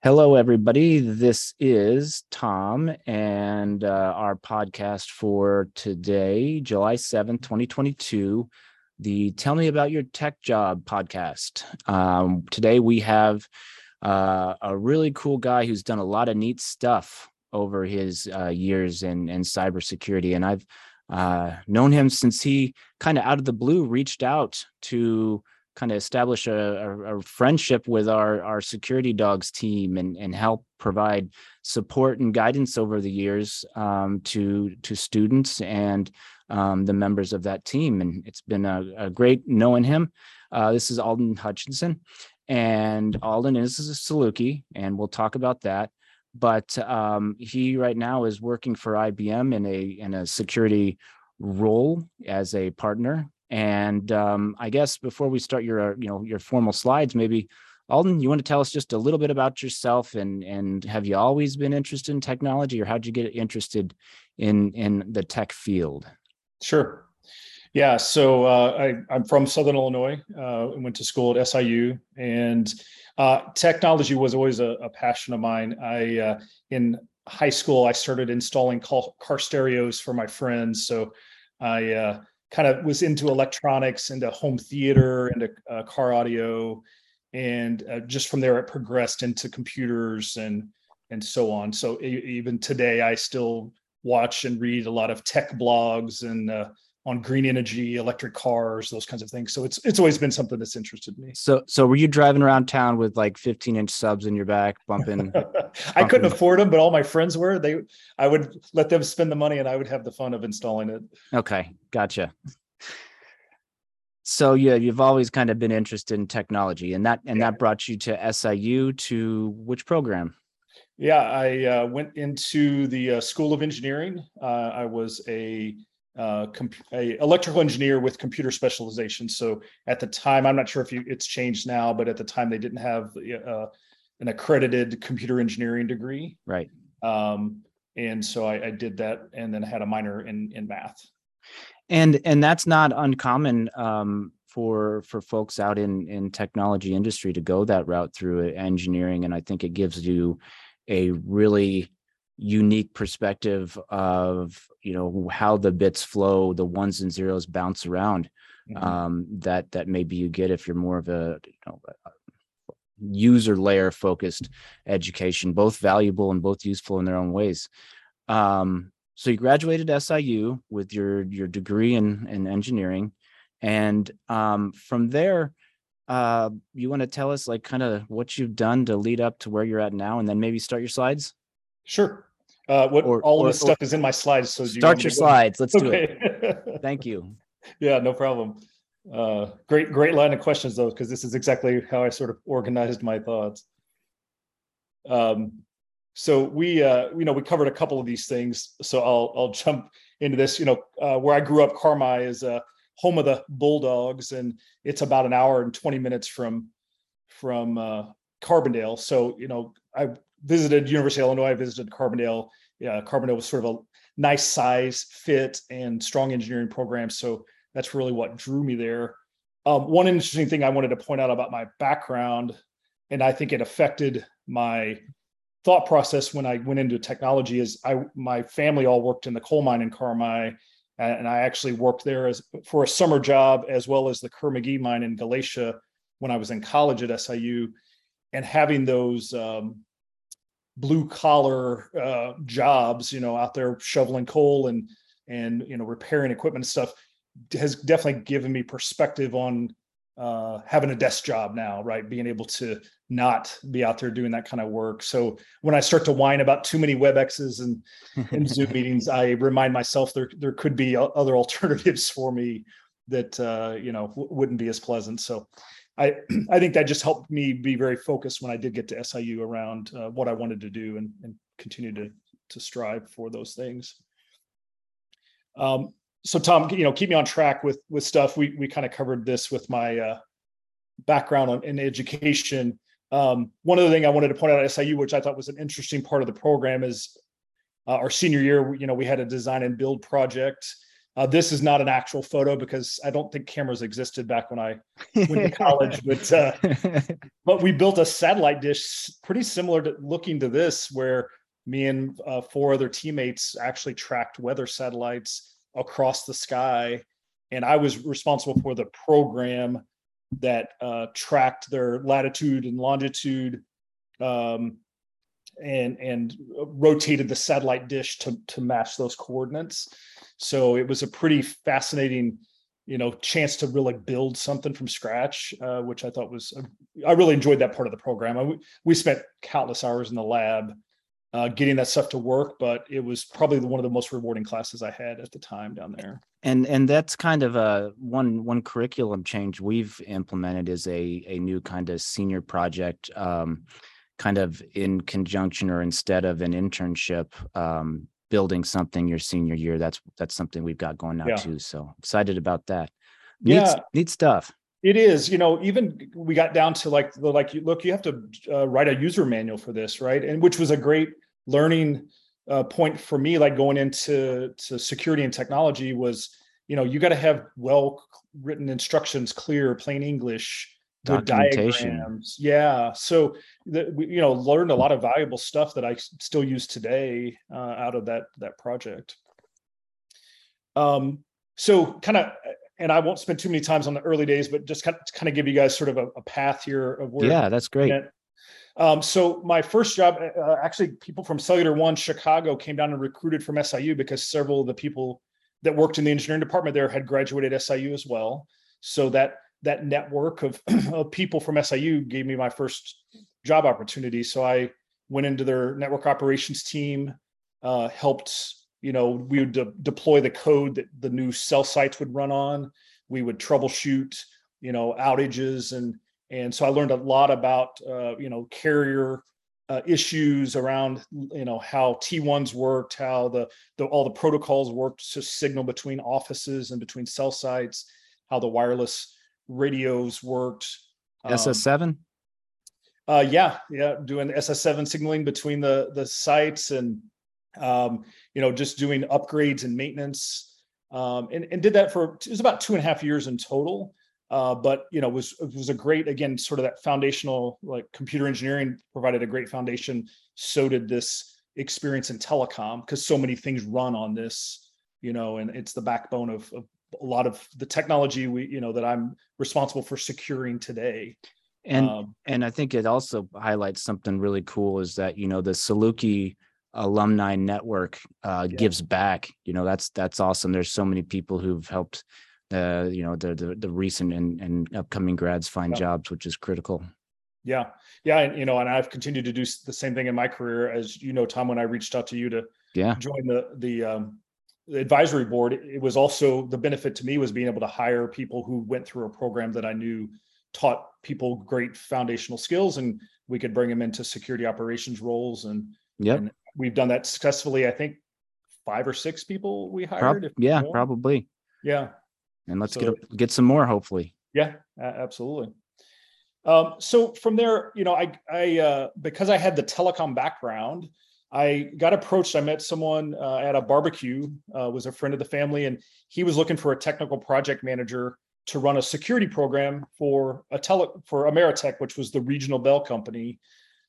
Hello, everybody. This is Tom and uh, our podcast for today, July 7th, 2022, the Tell Me About Your Tech Job podcast. Um, today, we have uh, a really cool guy who's done a lot of neat stuff over his uh, years in, in cybersecurity. And I've uh, known him since he kind of out of the blue reached out to kind of establish a, a, a, friendship with our our security dogs team and and help provide support and guidance over the years um, to to students and um, the members of that team. And it's been a, a great knowing him. Uh, this is alden hutchison and alden is a saluki and we'll talk about that. But um, he right now is working for ibm in a in a security role as a partner and um, I guess before we start your, uh, you know, your formal slides, maybe Alden, you want to tell us just a little bit about yourself and and have you always been interested in technology, or how did you get interested in in the tech field? Sure. Yeah. So uh, I, am from Southern Illinois. Uh, went to school at SIU, and uh, technology was always a, a passion of mine. I uh, in high school I started installing car stereos for my friends. So I uh, kind of was into electronics, into home theater, into uh, car audio, and uh, just from there it progressed into computers and and so on. So even today, I still watch and read a lot of tech blogs and uh, on green energy, electric cars, those kinds of things. So it's it's always been something that's interested me. So so were you driving around town with like 15 inch subs in your back, bumping? I couldn't afford them, but all my friends were. They I would let them spend the money, and I would have the fun of installing it. Okay, gotcha. So yeah, you've always kind of been interested in technology, and that and yeah. that brought you to SIU to which program? Yeah, I uh, went into the uh, School of Engineering. Uh, I was a uh, comp- electrical engineer with computer specialization. So at the time, I'm not sure if you, it's changed now, but at the time they didn't have uh, an accredited computer engineering degree. Right. Um, and so I, I, did that, and then had a minor in in math. And and that's not uncommon um, for for folks out in in technology industry to go that route through engineering, and I think it gives you a really unique perspective of you know how the bits flow the ones and zeros bounce around mm-hmm. um, that that maybe you get if you're more of a you know a user layer focused education both valuable and both useful in their own ways um, so you graduated siu with your your degree in in engineering and um, from there uh, you want to tell us like kind of what you've done to lead up to where you're at now and then maybe start your slides Sure. Uh, what or, all of this stuff is in my slides. So start you your slides. Let's okay. do it. Thank you. Yeah, no problem. Uh, great, great line of questions though, because this is exactly how I sort of organized my thoughts. Um, so we, uh, you know, we covered a couple of these things. So I'll, I'll jump into this. You know, uh, where I grew up, Carmi is a home of the Bulldogs, and it's about an hour and twenty minutes from from uh, Carbondale. So you know, I visited University of Illinois, I visited Carbondale. Yeah, Carbondale was sort of a nice size, fit, and strong engineering program. So that's really what drew me there. Um, one interesting thing I wanted to point out about my background, and I think it affected my thought process when I went into technology, is I my family all worked in the coal mine in Carmi, and I actually worked there as for a summer job as well as the Kerr-McGee mine in Galatia when I was in college at SIU, and having those um, blue collar uh, jobs, you know, out there shoveling coal and and you know repairing equipment and stuff has definitely given me perspective on uh, having a desk job now, right? Being able to not be out there doing that kind of work. So when I start to whine about too many WebExes and, and Zoom meetings, I remind myself there there could be other alternatives for me that uh, you know w- wouldn't be as pleasant. So I I think that just helped me be very focused when I did get to SIU around uh, what I wanted to do and, and continue to to strive for those things. Um, so Tom, you know, keep me on track with with stuff. We we kind of covered this with my uh, background on, in education. Um, one other thing I wanted to point out at SIU, which I thought was an interesting part of the program, is uh, our senior year. You know, we had a design and build project Uh, this is not an actual photo because I don't think cameras existed back when I went to college, but uh, but we built a satellite dish pretty similar to looking to this, where me and uh, four other teammates actually tracked weather satellites across the sky, and I was responsible for the program that uh, tracked their latitude and longitude um, and and rotated the satellite dish to to match those coordinates. So it was a pretty fascinating, you know, chance to really build something from scratch, uh, which I thought was I really enjoyed that part of the program. I, we spent countless hours in the lab uh, getting that stuff to work, but it was probably one of the most rewarding classes I had at the time down there. And and that's kind of a one one curriculum change we've implemented is a a new kind of senior project. Um, kind of in conjunction or instead of an internship um, building something your senior year that's that's something we've got going now yeah. too so excited about that. Neat, yeah. neat stuff. It is you know even we got down to like the like you look you have to uh, write a user manual for this right? And which was a great learning uh, point for me like going into to security and technology was you know you got to have well written instructions clear plain english good diagrams. Yeah. So the, we, you know, learned a lot of valuable stuff that I still use today uh, out of that that project. Um, so kind of, and I won't spend too many times on the early days, but just kind of, kind of give you guys sort of a, a path here of where. Yeah, that's great. Um, so my first job, uh, uh, actually, people from Cellular One Chicago came down and recruited from SIU because several of the people that worked in the engineering department there had graduated SIU as well. So that that network of, of people from SIU gave me my first job opportunity. So I went into their network operations team, uh, helped, you know, we would de- deploy the code that the new cell sites would run on. We would troubleshoot, you know, outages and and so I learned a lot about, uh, you know, carrier uh, issues around, you know, how T1s worked, how the, the all the protocols worked to signal between offices and between cell sites, how the wireless radios worked. Um, SS7. Uh, yeah, yeah, doing SS7 signaling between the the sites and um, you know just doing upgrades and maintenance, um, and and did that for it was about two and a half years in total. Uh, but you know was it was a great again sort of that foundational like computer engineering provided a great foundation. So did this experience in telecom because so many things run on this, you know, and it's the backbone of, of a lot of the technology we you know that i'm responsible for securing today. And um, and i think it also highlights something really cool is that you know the saluki alumni network uh, yeah. gives back. You know that's that's awesome. There's so many people who've helped uh you know the the, the recent and, and upcoming grads find yeah. jobs which is critical. Yeah. Yeah and you know and i've continued to do the same thing in my career. As you know tom when i reached out to you to yeah. join the the um the advisory board, it was also the benefit to me was being able to hire people who went through a program that I knew taught people great foundational skills and we could bring them into security operations roles and yeah we've done that successfully i think five or six people we hired yeah probably. Yeah. And let's so, get a, get some more hopefully. Yeah absolutely. Um, so from there you know i i uh, because i had the telecom background I got approached. I met someone uh, at a barbecue, uh, was a friend of the family, and he was looking for a technical project manager to run a security program for a tele for Ameritech, which was the regional bell company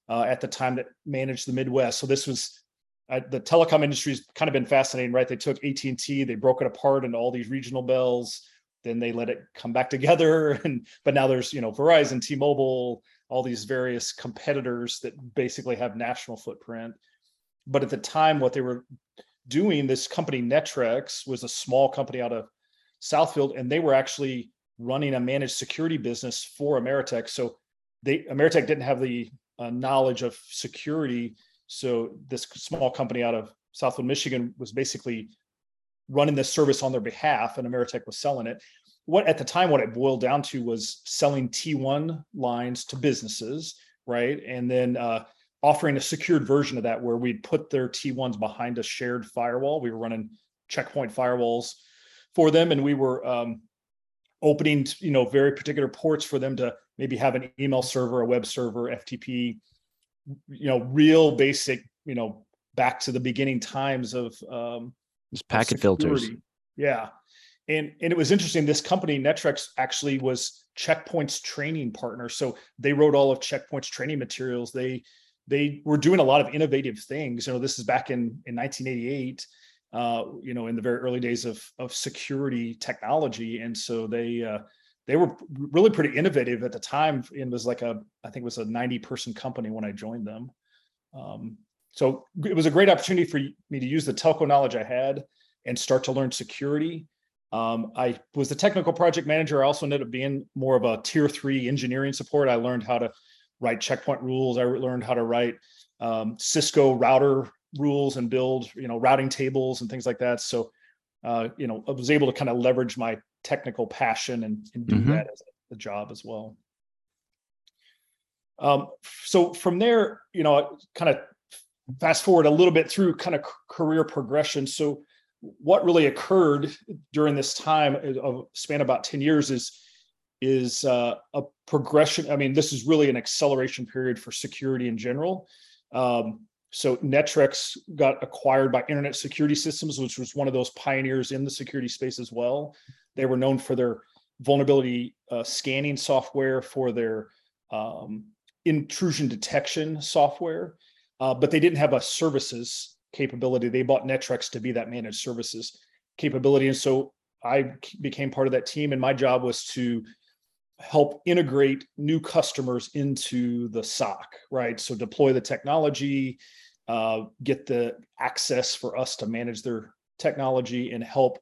uh, at the time that managed the Midwest. So this was uh, the telecom industry's kind of been fascinating, right? They took AT and T, they broke it apart into all these regional bells, then they let it come back together, and but now there's you know Verizon, T-Mobile, all these various competitors that basically have national footprint but at the time, what they were doing, this company Netrex was a small company out of Southfield, and they were actually running a managed security business for Ameritech. So they Ameritech didn't have the uh, knowledge of security. So this small company out of Southfield, Michigan, was basically running this service on their behalf, and Ameritech was selling it. What at the time, what it boiled down to was selling T1 lines to businesses, right? And then uh, offering a secured version of that where we'd put their T1s behind a shared firewall. We were running checkpoint firewalls for them, and we were um, opening, you know, very particular ports for them to maybe have an email server, a web server, FTP, you know, real basic, you know, back to the beginning times of um, just packet of filters. Yeah. And, and it was interesting. This company, Netrex, actually was Checkpoint's training partner. So they wrote all of Checkpoint's training materials. They they were doing a lot of innovative things. You know, this is back in in 1988. Uh, you know, in the very early days of of security technology, and so they uh, they were really pretty innovative at the time. It was like a I think it was a 90 person company when I joined them. Um, so it was a great opportunity for me to use the telco knowledge I had and start to learn security. Um, I was the technical project manager. I also ended up being more of a tier three engineering support. I learned how to write checkpoint rules. I learned how to write um, Cisco router rules and build, you know, routing tables and things like that. So, uh, you know, I was able to kind of leverage my technical passion and, and do mm-hmm. that as a, a, job as well. Um, so from there, you know, kind of fast forward a little bit through kind of career progression. So what really occurred during this time of span about 10 years is is uh, a progression i mean this is really an acceleration period for security in general um, so netrex got acquired by internet security systems which was one of those pioneers in the security space as well they were known for their vulnerability uh, scanning software for their um, intrusion detection software uh, but they didn't have a services capability. They bought Netrex to be that managed services capability. And so I became part of that team, and my job was to help integrate new customers into the SOC, right? So deploy the technology, uh, get the access for us to manage their technology, and help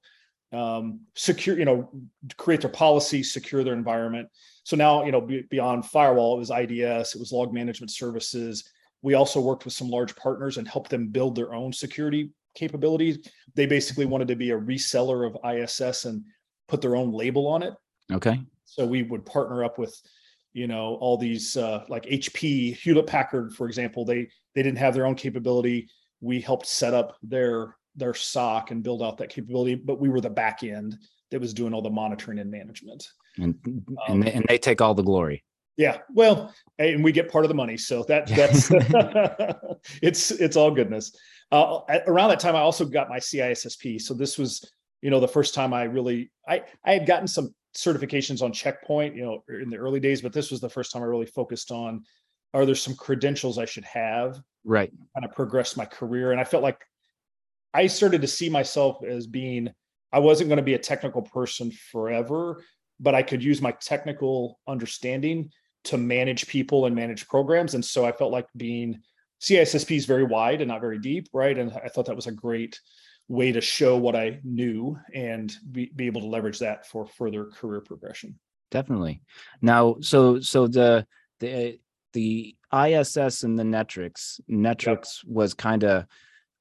um, secure, you know, create their policy, secure their environment. So now, you know, beyond firewall, it was IDS, it was log management services, we also worked with some large partners and helped them build their own security capabilities. They basically wanted to be a reseller of ISS and put their own label on it. Okay. So we would partner up with, you know, all these uh, like HP, Hewlett Packard, for example. They they didn't have their own capability. We helped set up their their SOC and build out that capability, but we were the back end that was doing all the monitoring and management. And and, um, they, and they take all the glory. Yeah, well, and we get part of the money, so that that's it's it's all goodness. Uh, around that time, I also got my CISSP. So this was, you know, the first time I really I I had gotten some certifications on Checkpoint, you know, er, in the early days, but this was the first time I really focused on are there some credentials I should have, right? Kind of progress my career, and I felt like I started to see myself as being I wasn't going to be a technical person forever, but I could use my technical understanding to manage people and manage programs. And so I felt like being CISSP is very wide and not very deep, right? And I thought that was a great way to show what I knew and be, be able to leverage that for further career progression. Definitely. Now, so so the the the ISS and the Netrex, Netrex yep. was kind of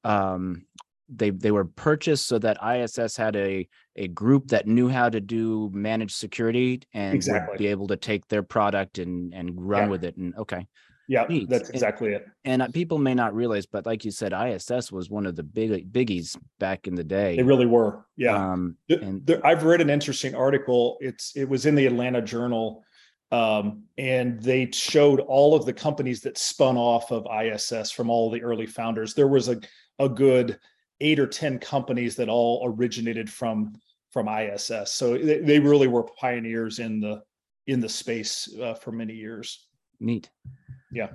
um they they were purchased so that ISS had a a group that knew how to do managed security and exactly. would be able to take their product and and run yeah. with it. And okay, yeah, Neat. that's exactly and, it. And uh, people may not realize, but like you said, ISS was one of the big biggies back in the day. They really were. Yeah. Um, and there, I've read an interesting article. It's it was in the Atlanta Journal, um, and they showed all of the companies that spun off of ISS from all the early founders. There was a a good eight or 10 companies that all originated from from ISS. So they, they really were pioneers in the in the space uh, for many years. Neat. Yeah.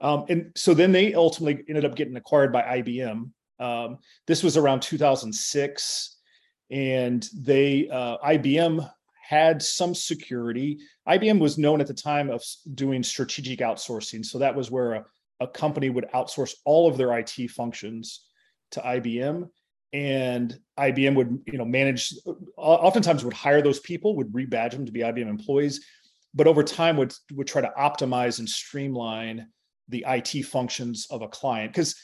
Um, and so then they ultimately ended up getting acquired by IBM. Um, this was around 2006, and they uh, IBM had some security. IBM was known at the time of doing strategic outsourcing, so that was where a, a company would outsource all of their IT functions to IBM and IBM would you know manage oftentimes would hire those people would rebadge them to be IBM employees but over time would would try to optimize and streamline the IT functions of a client because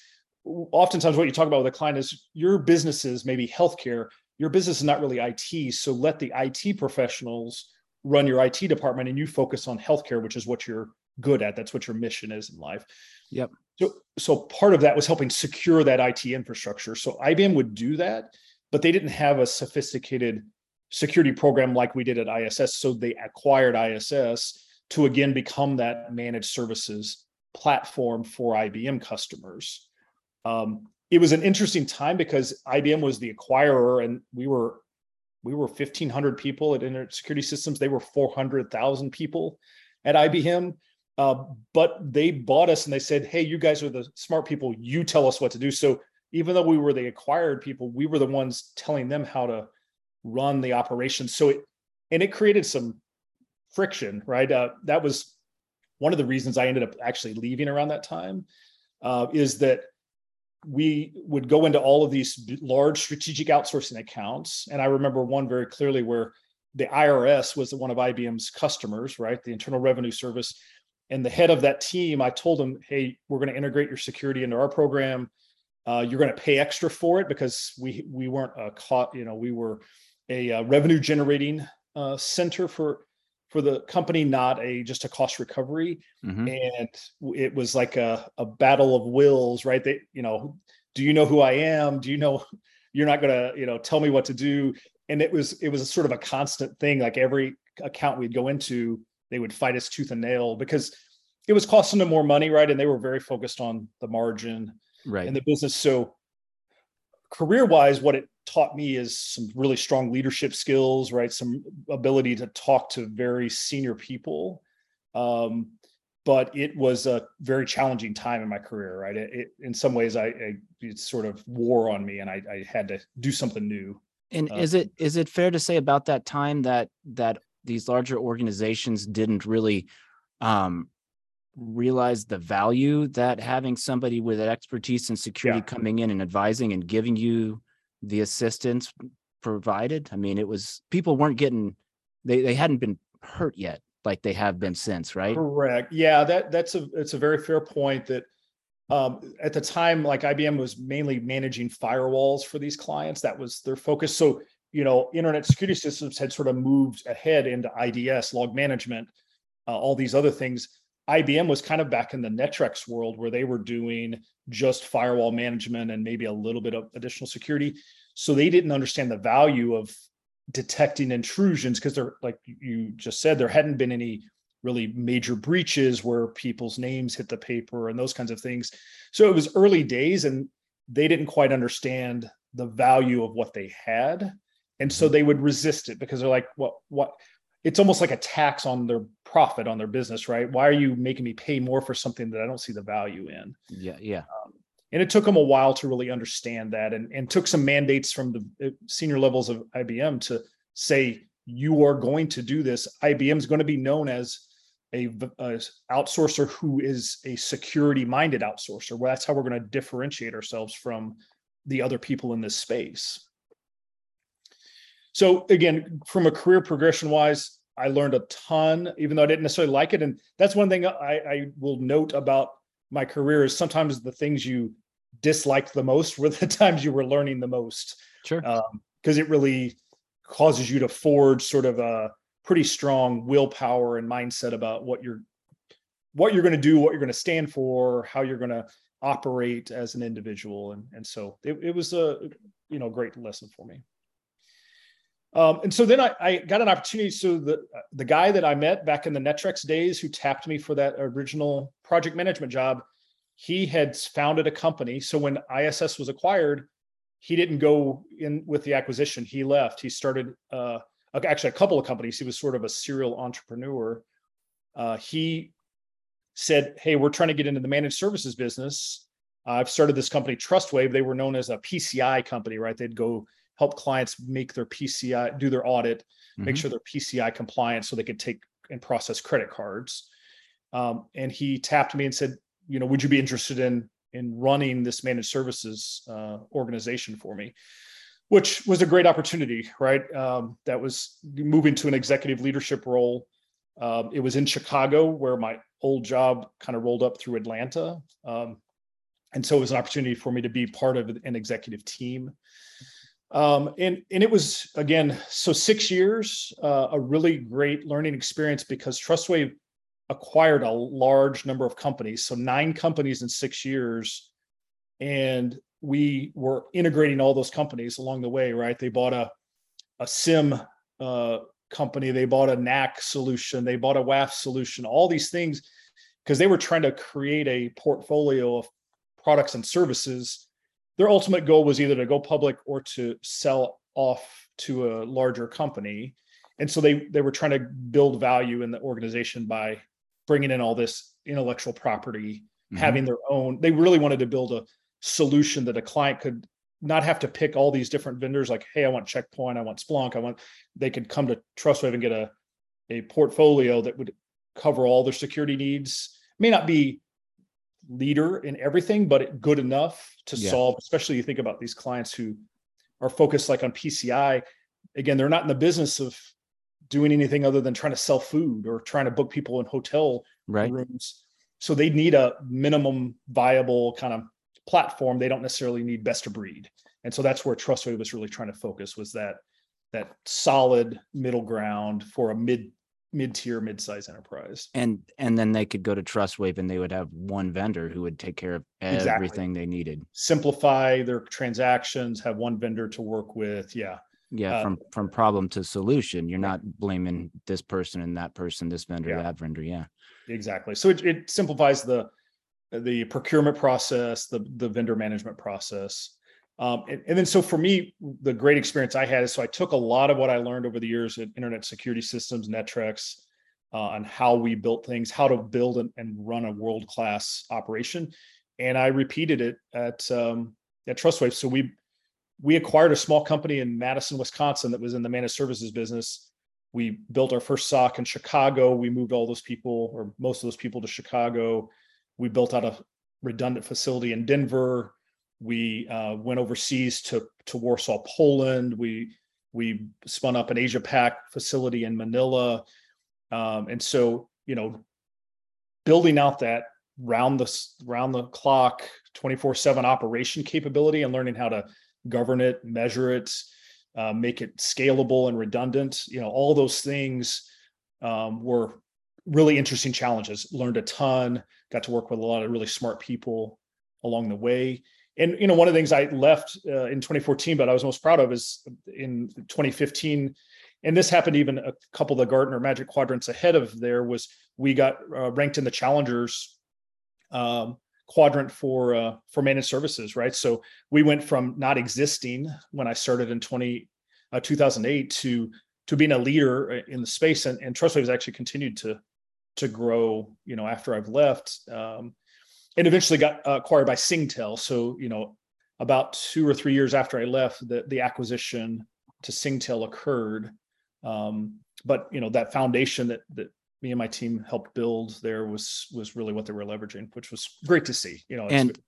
oftentimes what you talk about with a client is your business is maybe healthcare your business is not really IT so let the IT professionals run your IT department and you focus on healthcare which is what you're good at that's what your mission is in life Yep. So, so part of that was helping secure that IT infrastructure. So IBM would do that, but they didn't have a sophisticated security program like we did at ISS. So they acquired ISS to again become that managed services platform for IBM customers. Um, it was an interesting time because IBM was the acquirer and we were we were 1500 people at Internet Security Systems. They were 400,000 people at IBM. Uh, but they bought us and they said, "Hey, you guys are the smart people. You tell us what to do." So even though we were the acquired people, we were the ones telling them how to run the operation. So it and it created some friction, right? Uh, that was one of the reasons I ended up actually leaving around that time. Uh, is that we would go into all of these large strategic outsourcing accounts, and I remember one very clearly where the IRS was one of IBM's customers, right? The Internal Revenue Service. And the head of that team, I told him, hey, we're going to integrate your security into our program. Uh, you're going to pay extra for it because we we weren't a caught, you know, we were a uh, revenue generating uh, center for for the company, not a just a cost recovery. Mm-hmm. And it was like a, a battle of wills, right? They, you know, do you know who I am? Do you know you're not gonna, you know, tell me what to do? And it was it was a sort of a constant thing. Like every account we'd go into, they would fight us tooth and nail because it was costing them more money, right? And they were very focused on the margin right. and the business. So career wise, what it taught me is some really strong leadership skills, right? Some ability to talk to very senior people. Um, but it was a very challenging time in my career, right? It, it in some ways, I, I, it sort of wore on me, and I, I had to do something new. And uh, is it is it fair to say about that time that that these larger organizations didn't really um, realize the value that having somebody with expertise in security yeah. coming in and advising and giving you the assistance provided i mean it was people weren't getting they they hadn't been hurt yet like they have been since right? Correct. Yeah that that's a it's a very fair point that um, at the time like ibm was mainly managing firewalls for these clients. That was their focus. So you know internet security systems had sort of moved ahead into ids log management uh, all these other things IBM was kind of back in the Netrex world where they were doing just firewall management and maybe a little bit of additional security. So they didn't understand the value of detecting intrusions because they're like you just said, there hadn't been any really major breaches where people's names hit the paper and those kinds of things. So it was early days and they didn't quite understand the value of what they had. And so mm-hmm. they would resist it because they're like, what, what, it's almost like a tax on their profit on their business, right? Why are you making me pay more for something that I don't see the value in? Yeah, yeah. Um, and it took them a while to really understand that, and and took some mandates from the uh, senior levels of IBM to say you are going to do this. IBM is going to be known as a, a outsourcer who is a security minded outsourcer. Well, that's how we're going to differentiate ourselves from the other people in this space. So again, from a career progression wise, I learned a ton, even though I didn't necessarily like it. And that's one thing I, I will note about my career is sometimes the things you disliked the most were the times you were learning the most. Sure. Because um, it really causes you to forge sort of a pretty strong willpower and mindset about what you're what you're going to do, what you're going to stand for, how you're going to operate as an individual. And and so it, it was a you know great lesson for me. Um, and so then I, I, got an opportunity. So the the guy that I met back in the Netrex days, who tapped me for that original project management job, he had founded a company. So when ISS was acquired, he didn't go in with the acquisition. He left. He started uh, actually a couple of companies. He was sort of a serial entrepreneur. Uh, he said, "Hey, we're trying to get into the managed services business. I've started this company, Trustwave. They were known as a PCI company, right? They'd go help clients make their PCI, do their audit, mm-hmm. make sure they're PCI compliant so they could take and process credit cards. Um, and he tapped me and said, you know, would you be interested in in running this managed services uh, organization for me? Which was a great opportunity, right? Um, that was moving to an executive leadership role. Um, it was in Chicago, where my old job kind of rolled up through Atlanta. Um, and so it was an opportunity for me to be part of an executive team um, and and it was again so six years, uh, a really great learning experience because Trustwave acquired a large number of companies, so nine companies in six years, and we were integrating all those companies along the way. Right, they bought a a SIEM uh, company, they bought a NAC solution, they bought a WAF solution, all these things because they were trying to create a portfolio of products and services their ultimate goal was either to go public or to sell off to a larger company. And so they they were trying to build value in the organization by bringing in all this intellectual property, mm-hmm. having their own. They really wanted to build a solution that a client could not have to pick all these different vendors like hey i want checkpoint i want splunk i want they could come to trustwave and get a a portfolio that would cover all their security needs may not be leader in everything but good enough to yeah. solve especially you think about these clients who are focused like on pci again they're not in the business of doing anything other than trying to sell food or trying to book people in hotel right. rooms so they need a minimum viable kind of platform, they don't necessarily need best of breed. And so that's where Trustwave was really trying to focus was that that solid middle ground for a mid mid-tier mid-size enterprise and and then they could go to trustwave and they would have one vendor who would take care of everything exactly. they needed simplify their transactions have one vendor to work with yeah yeah uh, from from problem to solution you're not blaming this person and that person this vendor yeah. that vendor yeah exactly so it, it simplifies the the procurement process, the the vendor management process. Um, and, and, then so for me, the great experience I had is so I took a lot of what I learned over the years at Internet Security Systems, Netrex, uh, on how we built things, how to build and, and run a world class operation, and I repeated it at um, at Trustwave. So we we acquired a small company in Madison, Wisconsin that was in the managed services business. We built our first SOC in Chicago. We moved all those people, or most of those people, to Chicago we built out a redundant facility in Denver. We uh, went overseas to to Warsaw, Poland. We we spun up an Asia Pac facility in Manila, um, and so you know, building out that round the round the clock, twenty four seven operation capability, and learning how to govern it, measure it, uh, make it scalable and redundant. You know, all those things um, were really interesting challenges. Learned a ton. Got to work with a lot of really smart people along the way. And you know, one of the things I left uh, in 2014, but I was most proud of is in 2015. And this happened even a couple of the Gartner Magic Quadrants ahead of there. Was we got uh, ranked in the challengers um, quadrant for uh, for managed services, right? So we went from not existing when I started in 20 uh, 2008 to to being a leader uh, in the space, and, and Trustwave has actually continued to to grow, you know, after I've left. Um, and eventually got uh, acquired by Singtel. So, you know, about two or three years after I left, the, the acquisition to Singtel occurred. Um, but you know, that foundation that that me and my team helped build there was was really what they were leveraging, which was great to see. You know, and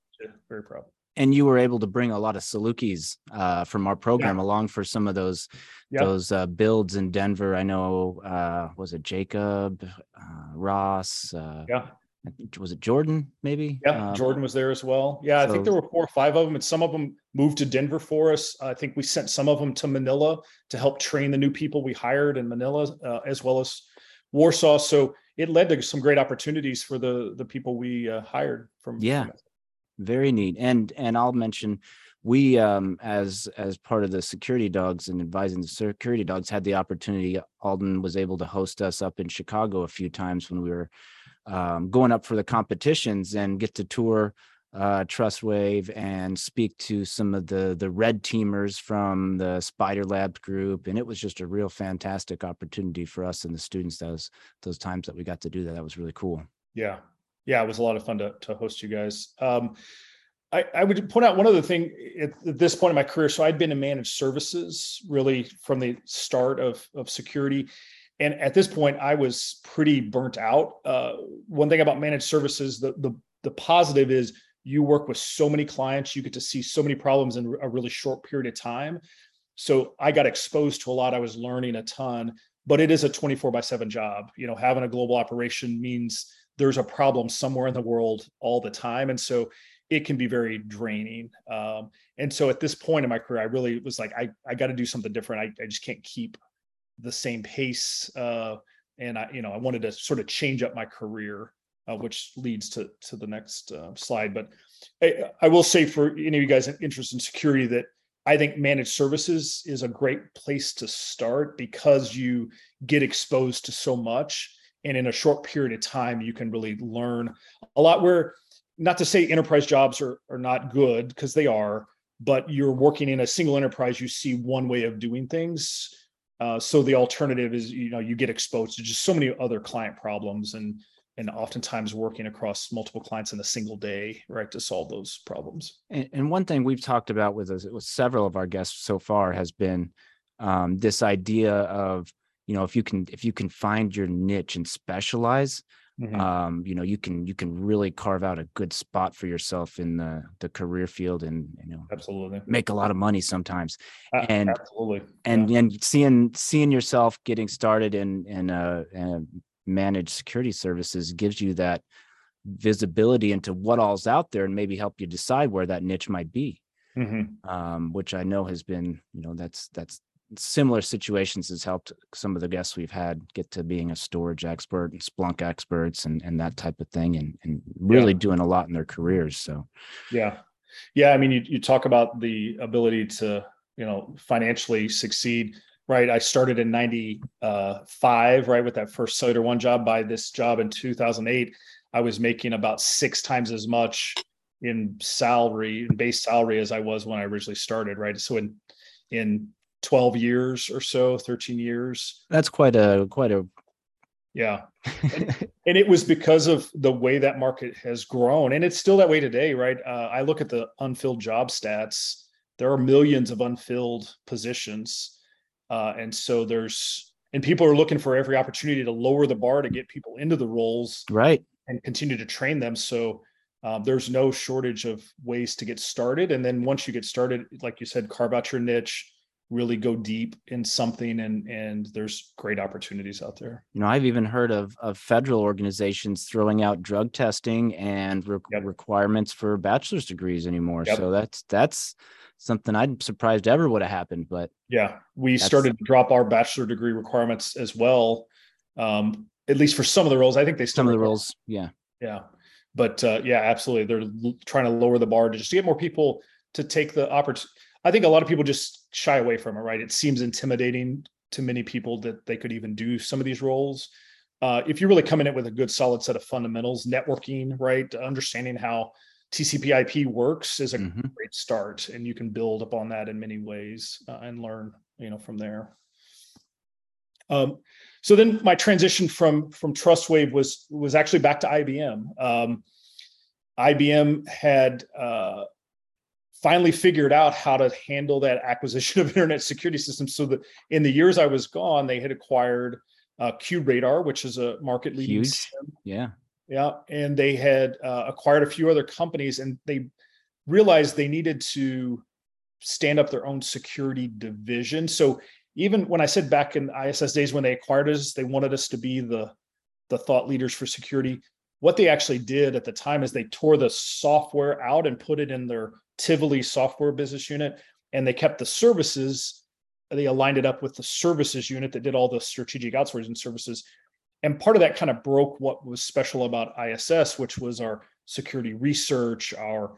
very proud and you were able to bring a lot of Salukis uh, from our program yeah. along for some of those yeah. those uh, builds in Denver. I know uh, was it Jacob uh, Ross? Uh, yeah, was it Jordan? Maybe. Yeah, uh, Jordan was there as well. Yeah, so, I think there were four or five of them, and some of them moved to Denver for us. I think we sent some of them to Manila to help train the new people we hired in Manila, as well as Warsaw. So it led to some great opportunities for the the people we hired from. Yeah. From very neat and and i'll mention we um as as part of the security dogs and advising the security dogs had the opportunity alden was able to host us up in chicago a few times when we were um, going up for the competitions and get to tour uh, Trustwave and speak to some of the the red teamers from the Spider Labs group, and it was just a real fantastic opportunity for us and the students. Those those times that we got to do that, that was really cool. Yeah, yeah, it was a lot of fun to, to host you guys. Um, I, I, would point out one other thing at, at, this point in my career. So I'd been in managed services really from the start of, of security. And at this point, I was pretty burnt out. Uh, one thing about managed services, the, the, the positive is you work with so many clients, you get to see so many problems in a really short period of time. So I got exposed to a lot. I was learning a ton, but it is a 24 by 7 job. You know, having a global operation means there's a problem somewhere in the world all the time. And so it can be very draining. Um, and so at this point in my career, I really was like, I, I got to do something different. I, I just can't keep the same pace. Uh, and I, you know, I wanted to sort of change up my career, uh, which leads to to the next uh, slide. But I, I, will say for any of you guys interested in security that I think managed services is a great place to start because you get exposed to so much and in a short period of time you can really learn a lot where not to say enterprise jobs are, are not good because they are but you're working in a single enterprise, you see one way of doing things. Uh, so the alternative is, you know, you get exposed to just so many other client problems and and oftentimes working across multiple clients in a single day, right, to solve those problems. And, and one thing we've talked about with us, with several of our guests so far has been um, this idea of you know if you can if you can find your niche and specialize mm-hmm. um, you know you can you can really carve out a good spot for yourself in the the career field and you know absolutely make a lot of money sometimes uh, and absolutely and yeah. and seeing seeing yourself getting started in in a, a managed security services gives you that visibility into what all's out there and maybe help you decide where that niche might be mm-hmm. um, which i know has been you know that's that's similar situations has helped some of the guests we've had get to being a storage expert and splunk experts and, and that type of thing and, and really yeah. doing a lot in their careers so yeah yeah i mean you, you talk about the ability to you know financially succeed right? I started in 95, right, with that first Cellular One job. By this job in 2008, I was making about six times as much in salary, in base salary, as I was when I originally started, right? So in in 12 years or so, 13 years. That's quite a quite a yeah. and, and, it was because of the way that market has grown. And it's still that way today, right? Uh, I look at the unfilled job stats. There are millions of unfilled positions uh, and so there's and people are looking for every opportunity to lower the bar to get people into the roles, right, and continue to train them. So um, there's no shortage of ways to get started. And then once you get started, like you said, carve out your niche, really go deep in something and and there's great opportunities out there you know i've even heard of of federal organizations throwing out drug testing and re- yep. requirements for bachelor's degrees anymore yep. so that's that's something I'm surprised ever would have happened. But yeah, we started to drop our bachelor degree requirements as well. Um, at least for some of the roles, I think they some of the roles, yeah, yeah. But uh, yeah, absolutely, they're l- trying to lower the bar to just get more people to take the opportunity. I think a lot of people just shy away from it, right? It seems intimidating to many people that they could even do some of these roles. Uh, if you really come in it with a good, solid set of fundamentals, networking, right, understanding how TCP/IP works is a mm-hmm. great start, and you can build upon that in many ways uh, and learn, you know, from there. Um, so then my transition from from TrustWave was was actually back to IBM. Um, IBM had uh, finally figured out how to handle that acquisition of internet security systems. So that in the years I was gone, they had acquired uh, QRadar, which is a market leading. Huge. Yeah. Yeah, and they had uh, acquired a few other companies, and they realized they needed to stand up their own security division. So even when I said back in ISS days when they acquired us, they wanted us to be the the thought leaders for security. What they actually did at the time is they tore the software out and put it in their Tivoli software business unit, and they kept the services. They aligned it up with the services unit that did all the strategic outsourcing services and part of that kind of broke what was special about ISS, which was our security research, our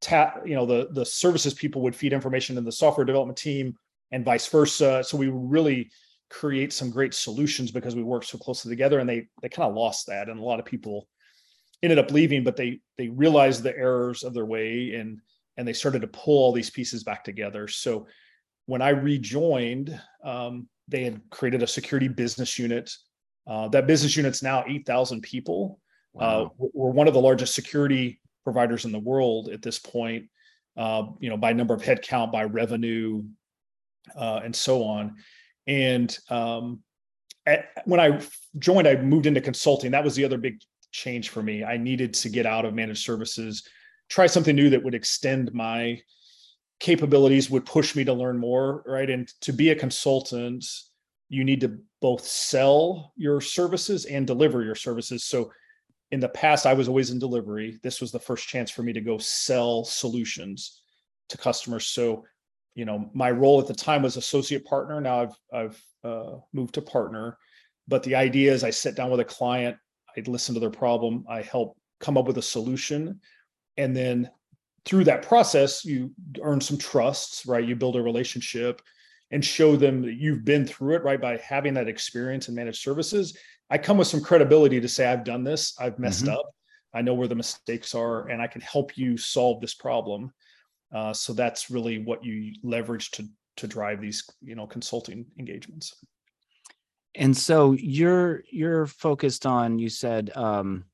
tap, you know, the the services people would feed information in the software development team and vice versa. So we really create some great solutions because we work so closely together and they they kind of lost that and a lot of people ended up leaving but they they realized the errors of their way and and they started to pull all these pieces back together so when i rejoined um, they had created a security business unit uh, that business unit's now 8,000 people. Uh, wow. Uh, we're one of the largest security providers in the world at this point, uh, you know, by number of headcount, by revenue, uh, and so on. And um, at, when I joined, I moved into consulting. That was the other big change for me. I needed to get out of managed services, try something new that would extend my capabilities, would push me to learn more, right? And to be a consultant, you need to both sell your services and deliver your services. So in the past, I was always in delivery. This was the first chance for me to go sell solutions to customers. So, you know, my role at the time was associate partner. Now I've I've uh, moved to partner. But the idea is, I sit down with a client, I listen to their problem, I help come up with a solution, and then through that process, you earn some trust, right? You build a relationship and show them that you've been through it, right? By having that experience in managed services, I come with some credibility to say, I've done this, I've messed mm-hmm. up, I know where the mistakes are, and I can help you solve this problem. Uh, so that's really what you leverage to to drive these you know consulting engagements. And so you're you're focused on you said um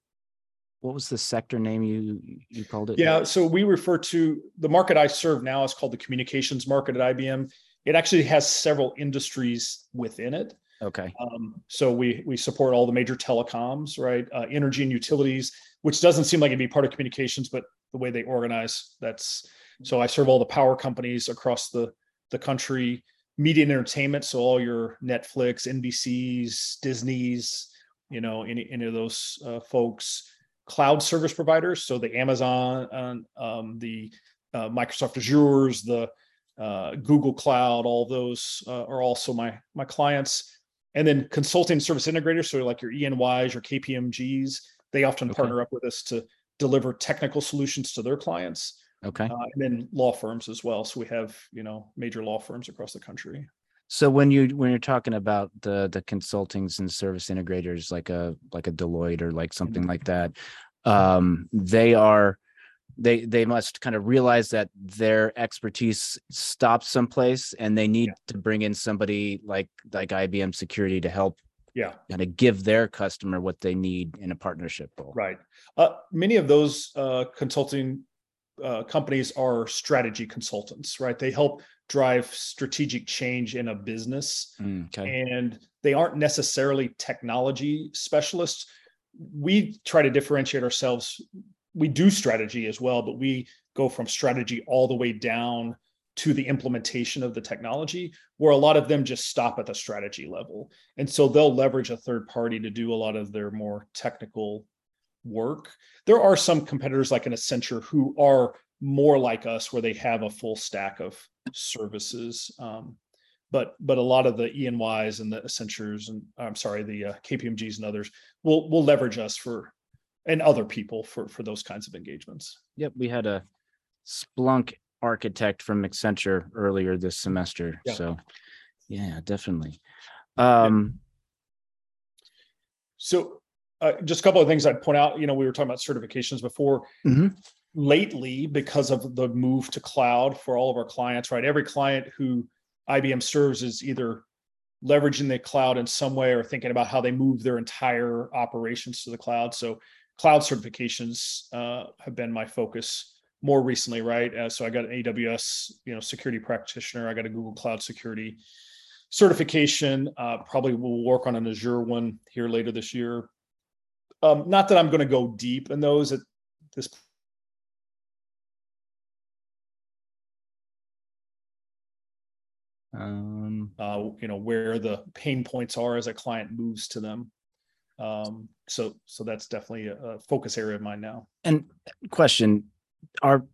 what was the sector name you you called it? Yeah, so we refer to the market I serve now is called the communications market at IBM. It actually has several industries within it. Okay. Um, so we we support all the major telecoms, right? Uh, energy and utilities, which doesn't seem like it'd be part of communications, but the way they organize, that's so I serve all the power companies across the the country, media and entertainment, so all your Netflix, NBCs, Disney's, you know, any any of those uh, folks, cloud service providers, so the Amazon, um, the uh, Microsoft Azure's, the uh, Google Cloud, all those uh, are also my my clients and then consulting service integrators, so like your E&Ys, your KPMGs, they often okay. partner up with us to deliver technical solutions to their clients. Okay. Uh, and then law firms as well. So we have, you know, major law firms across the country. So when you when you're talking about the the consultings and service integrators like a like a Deloitte or like something mm-hmm. like that, um, they are they they must kind of realize that their expertise stops someplace and they need yeah. to bring in somebody like like IBM security to help yeah kind of give their customer what they need in a partnership role right uh, many of those uh, consulting uh, companies are strategy consultants right they help drive strategic change in a business mm, okay. and they aren't necessarily technology specialists we try to differentiate ourselves we do strategy as well, but we go from strategy all the way down to the implementation of the technology, where a lot of them just stop at the strategy level. And so they'll leverage a third party to do a lot of their more technical work. There are some competitors like an Accenture who are more like us, where they have a full stack of services. Um, but but a lot of the E&Ys and the Accentures and I'm sorry, the uh, KPMGs and others will will leverage us for and other people for for those kinds of engagements. Yep, we had a Splunk architect from Accenture earlier this semester. Yeah. So, yeah, definitely. Um, so, uh, just a couple of things I'd point out. You know, we were talking about certifications before. Mm-hmm. Lately, because of the move to cloud for all of our clients, right? Every client who IBM serves is either leveraging the cloud in some way or thinking about how they move their entire operations to the cloud. So cloud certifications uh, have been my focus more recently, right? Uh, so I got an AWS, you know, security practitioner. I got a Google Cloud Security certification. Uh, probably will work on an Azure one here later this year. Um, not that I'm going to go deep in those at this. Um, uh, you know where the pain points are as a client moves to them. Um, so so that's definitely a, a focus area of mine now. And question, are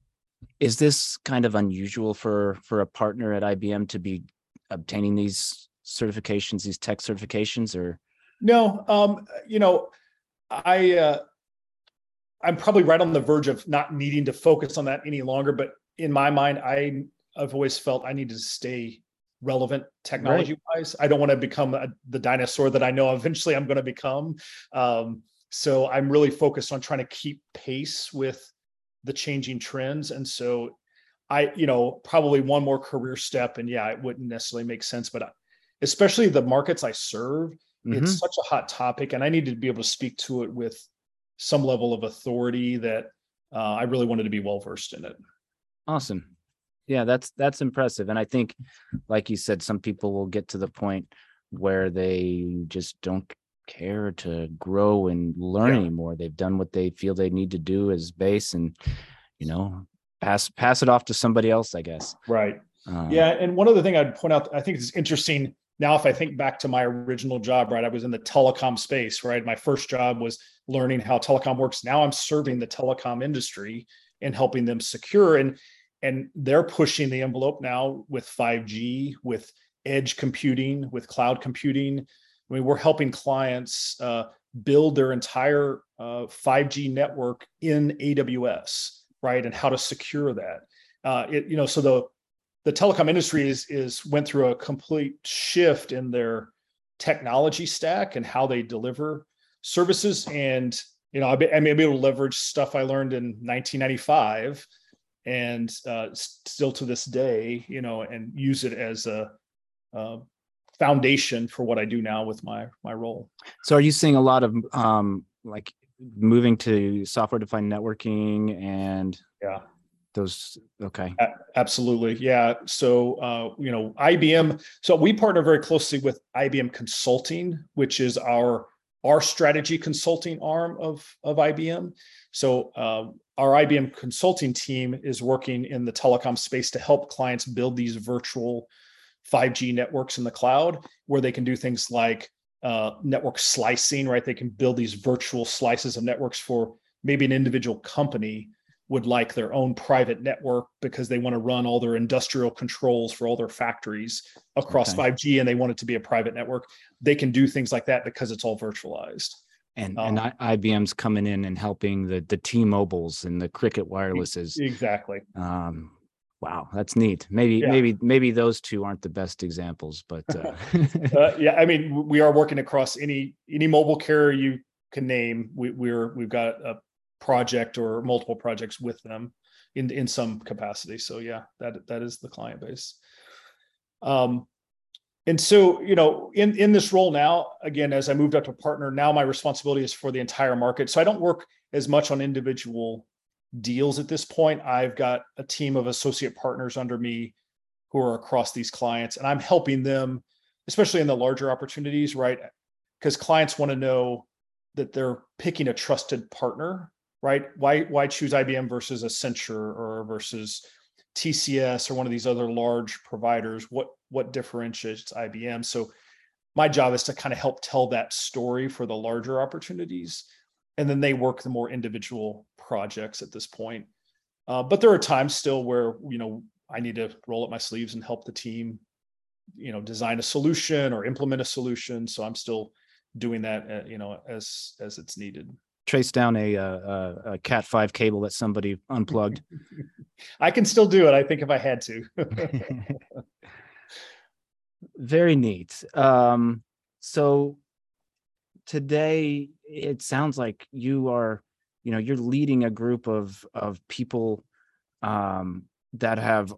is this kind of unusual for for a partner at IBM to be obtaining these certifications, these tech certifications, or no? Um, you know, I uh, I'm probably right on the verge of not needing to focus on that any longer. But in my mind, I I've always felt I needed to stay relevant technology wise. Right. I don't want to become a, the dinosaur that I know eventually I'm going to become. Um, so I'm really focused on trying to keep pace with the changing trends. And so I, you know, probably one more career step. And yeah, it wouldn't necessarily make sense, but I, especially the markets I serve, mm-hmm. it's such a hot topic. And I needed to be able to speak to it with some level of authority that uh, I really wanted to be well versed in it. Awesome yeah that's that's impressive and i think like you said some people will get to the point where they just don't care to grow and learn yeah. anymore. They've done what they feel they need to do as base and you know pass pass it off to somebody else i guess. Right. Um, yeah and one other thing i'd point out i think it's interesting now if i think back to my original job right i was in the telecom space right? My first job was learning how telecom works. Now i'm serving the telecom industry and helping them secure and and they're pushing the envelope now with 5G, with edge computing, with cloud computing. I mean, we're helping clients uh, build their entire uh, 5G network in AWS, right? And how to secure that. Uh, it, you know, so the the telecom industry is is went through a complete shift in their technology stack and how they deliver services. And you know, I may be able to leverage stuff I learned in 1995 and uh, still to this day, you know, and use it as a, a foundation for what I do now with my my role. So, are you seeing a lot of um, like moving to software defined networking and yeah. those okay. Absolutely yeah. So uh, you know ibm so we partner very closely with ibm consulting which is our our strategy consulting arm of of ibm so uh, our ibm consulting team is working in the telecom space to help clients build these virtual 5g networks in the cloud where they can do things like uh, network slicing right they can build these virtual slices of networks for maybe an individual company would like their own private network because they want to run all their industrial controls for all their factories across okay. 5G and they want it to be a private network. They can do things like that because it's all virtualized. And um, and IBM's coming in and helping the the T-Mobiles and the Cricket Wirelesses. Exactly. Um, wow, that's neat. Maybe yeah. maybe maybe those two aren't the best examples, but uh... uh, yeah, I mean, we are working across any any mobile carrier you can name. We, we're we've got a project or multiple projects with them in in some capacity. So yeah, that that is the client base. Um, and so you know, in in this role now, again, as I moved up to partner, now my responsibility is for the entire market. So I don't work as much on individual deals at this point. I've got a team of associate partners under me who are across these clients, and I'm helping them, especially in the larger opportunities, right? Because clients want to know that they're picking a trusted partner right? Why why choose IBM versus Accenture or versus TCS or one of these other large providers? What what differentiates IBM? So my job is to kind of help tell that story for the larger opportunities, and then they work the more individual projects at this point. Uh, but there are times still where you know I need to roll up my sleeves and help the team, you know, design a solution or implement a solution. So I'm still doing that, uh, you know, as as it's needed trace down a, uh, a, a Cat five cable that somebody unplugged. I can still do it. I think if I had to. Very neat. Um, so today it sounds like you are, you know, you're leading a group of of people um, that have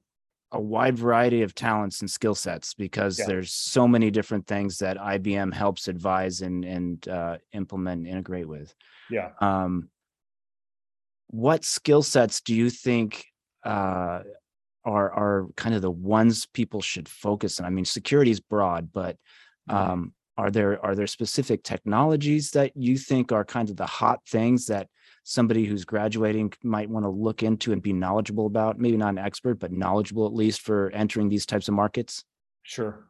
a wide variety of talents and skill sets because yeah. there's so many different things that IBM helps advise and and uh, implement and integrate with. Yeah. Um, what skill sets do you think uh, are are kind of the ones people should focus on? I mean, security is broad, but mm-hmm. um, are there are there specific technologies that you think are kind of the hot things that somebody who's graduating might want to look into and be knowledgeable about? Maybe not an expert, but knowledgeable at least for entering these types of markets. Sure.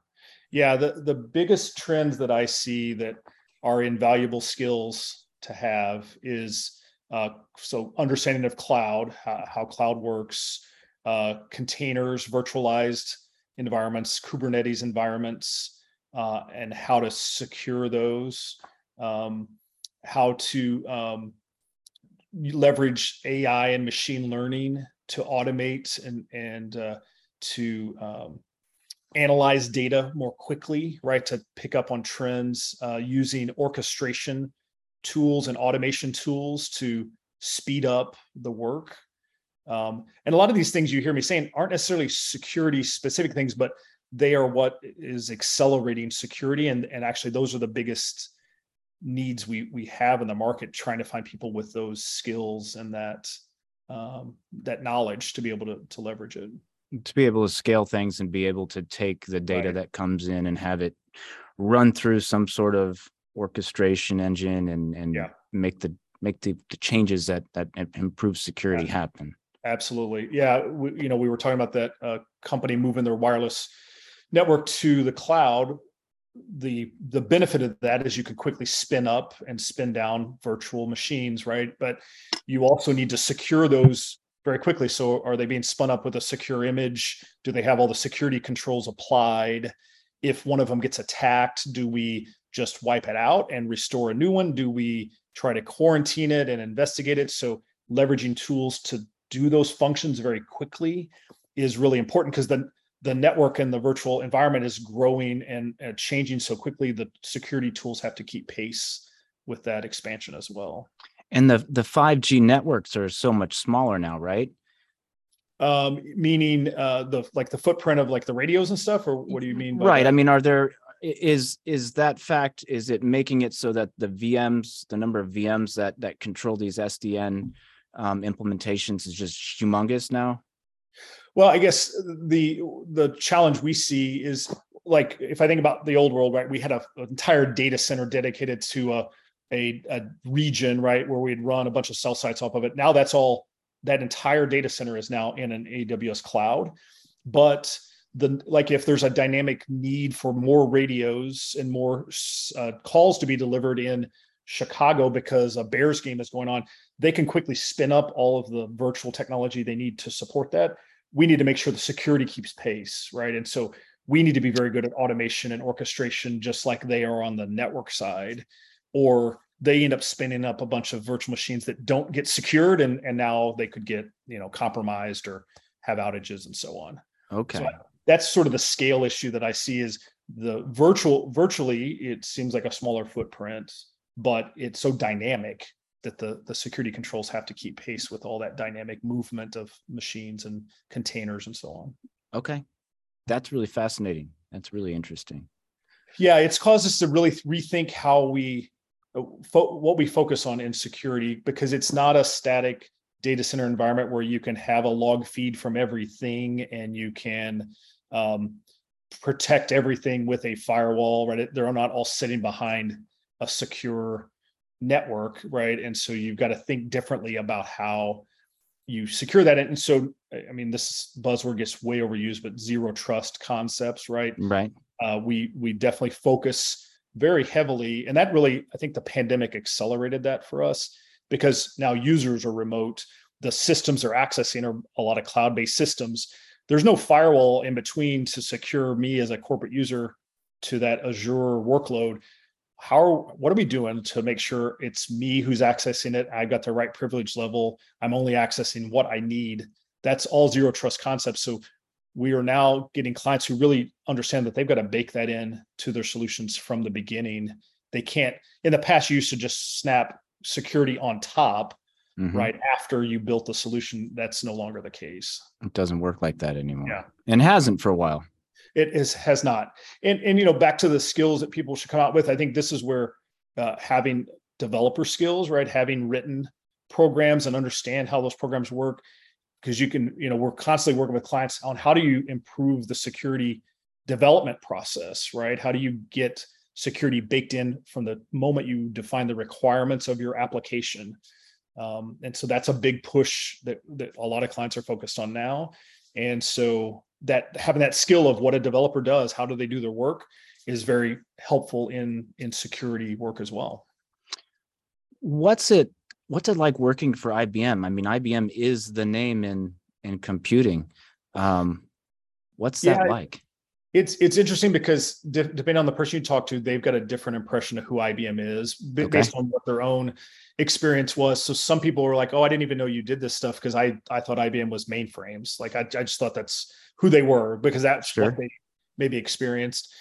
Yeah, the the biggest trends that I see that are invaluable skills to have is uh, so understanding of cloud, how, how cloud works, uh, containers, virtualized environments, Kubernetes environments, uh, and how to secure those, um, how to um, leverage AI and machine learning to automate and and uh, to um, analyze data more quickly, right? To pick up on trends uh, using orchestration tools and automation tools to speed up the work. Um, and a lot of these things you hear me saying aren't necessarily security specific things, but they are what is accelerating security. And, and actually, those are the biggest needs we we have in the market, trying to find people with those skills and that um, that knowledge to be able to to leverage it. To be able to scale things and be able to take the data right. that comes in and have it run through some sort of orchestration engine and and yeah. make the make the, the changes that that improve security yeah. happen absolutely yeah we, you know we were talking about that uh, company moving their wireless network to the cloud the the benefit of that is you can quickly spin up and spin down virtual machines right but you also need to secure those very quickly so are they being spun up with a secure image do they have all the security controls applied if one of them gets attacked do we just wipe it out and restore a new one? Do we try to quarantine it and investigate it? So leveraging tools to do those functions very quickly is really important because the the network and the virtual environment is growing and uh, changing so quickly the security tools have to keep pace with that expansion as well and the the 5g networks are so much smaller now right Um, meaning uh, the like the footprint of like the radios and stuff, or what do you mean? right. That? I mean, are there is is that fact? Is it making it so that the VMs, the number of VMs that that control these SDN um, implementations, is just humongous now? Well, I guess the the challenge we see is like if I think about the old world, right? We had a, an entire data center dedicated to a, a a region, right, where we'd run a bunch of cell sites off of it. Now that's all that entire data center is now in an AWS cloud. But the like if there's a dynamic need for more radios and more uh, calls to be delivered in Chicago because a Bears game is going on, they can quickly spin up all of the virtual technology they need to support that. We need to make sure the security keeps pace, right? And so we need to be very good at automation and orchestration, just like they are on the network side, or they end up spinning up a bunch of virtual machines that don't get secured, and and now they could get you know compromised or have outages and so on. Okay. So that's sort of the scale issue that I see is the virtual virtually it seems like a smaller footprint, but it's so dynamic that the the security controls have to keep pace with all that dynamic movement of machines and containers and so on. Okay. That's really fascinating. That's really interesting. Yeah, it's caused us to really rethink how we uh, fo- what we focus on in security because it's not a static data center environment where you can have a log feed from everything and you can um, protect everything with a firewall, right? They're not all sitting behind a secure network, right? And so you've got to think differently about how you secure that. And so, I mean, this buzzword gets way overused, but zero trust concepts, right? Right. Uh, we we definitely focus very heavily, and that really, I think, the pandemic accelerated that for us because now users are remote, the systems they're accessing are a lot of cloud-based systems there's no firewall in between to secure me as a corporate user to that Azure workload. How are, what are we doing to make sure it's me who's accessing it? I've got the right privilege level. I'm only accessing what I need. That's all zero trust concepts. So we are now getting clients who really understand that they've got to bake that in to their solutions from the beginning. They can't in the past you used to just snap security on top mm-hmm. right after you built the solution that's no longer the case it doesn't work like that anymore yeah and hasn't for a while it is has not. And and you know back to the skills that people should come out with i think this is where uh, having developer skills right having written programs and understand how those programs work because you can you know we're constantly working with clients on how do you improve the security development process right? How do you get security baked in from the moment you define the requirements of your application? Um, and so that's a big push that, that a lot of clients are focused on now. And so that having that skill of what a developer does, how do they do their work, is very helpful in in security work as well. What's it what's it like working for IBM? I mean, IBM is the name in in computing. Um, what's that yeah, like? It's it's interesting because de- depending on the person you talk to, they've got a different impression of who IBM is b- okay. based on what their own experience was. So some people were like, "Oh, I didn't even know you did this stuff because I I thought IBM was mainframes. Like I I just thought that's who they were because that's sure. what they maybe experienced."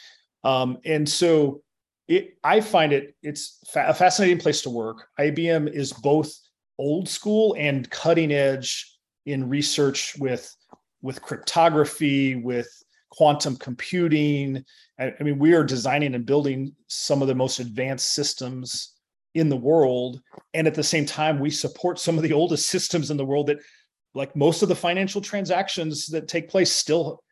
Um, and so it I find it it's fa- a fascinating place to work. IBM is both old school and cutting edge in research with with cryptography with quantum computing. I, I mean, we are designing and building some of the most advanced systems in the world. And at the same time, we support some of the oldest systems in the world that, like most of the financial transactions that take place, still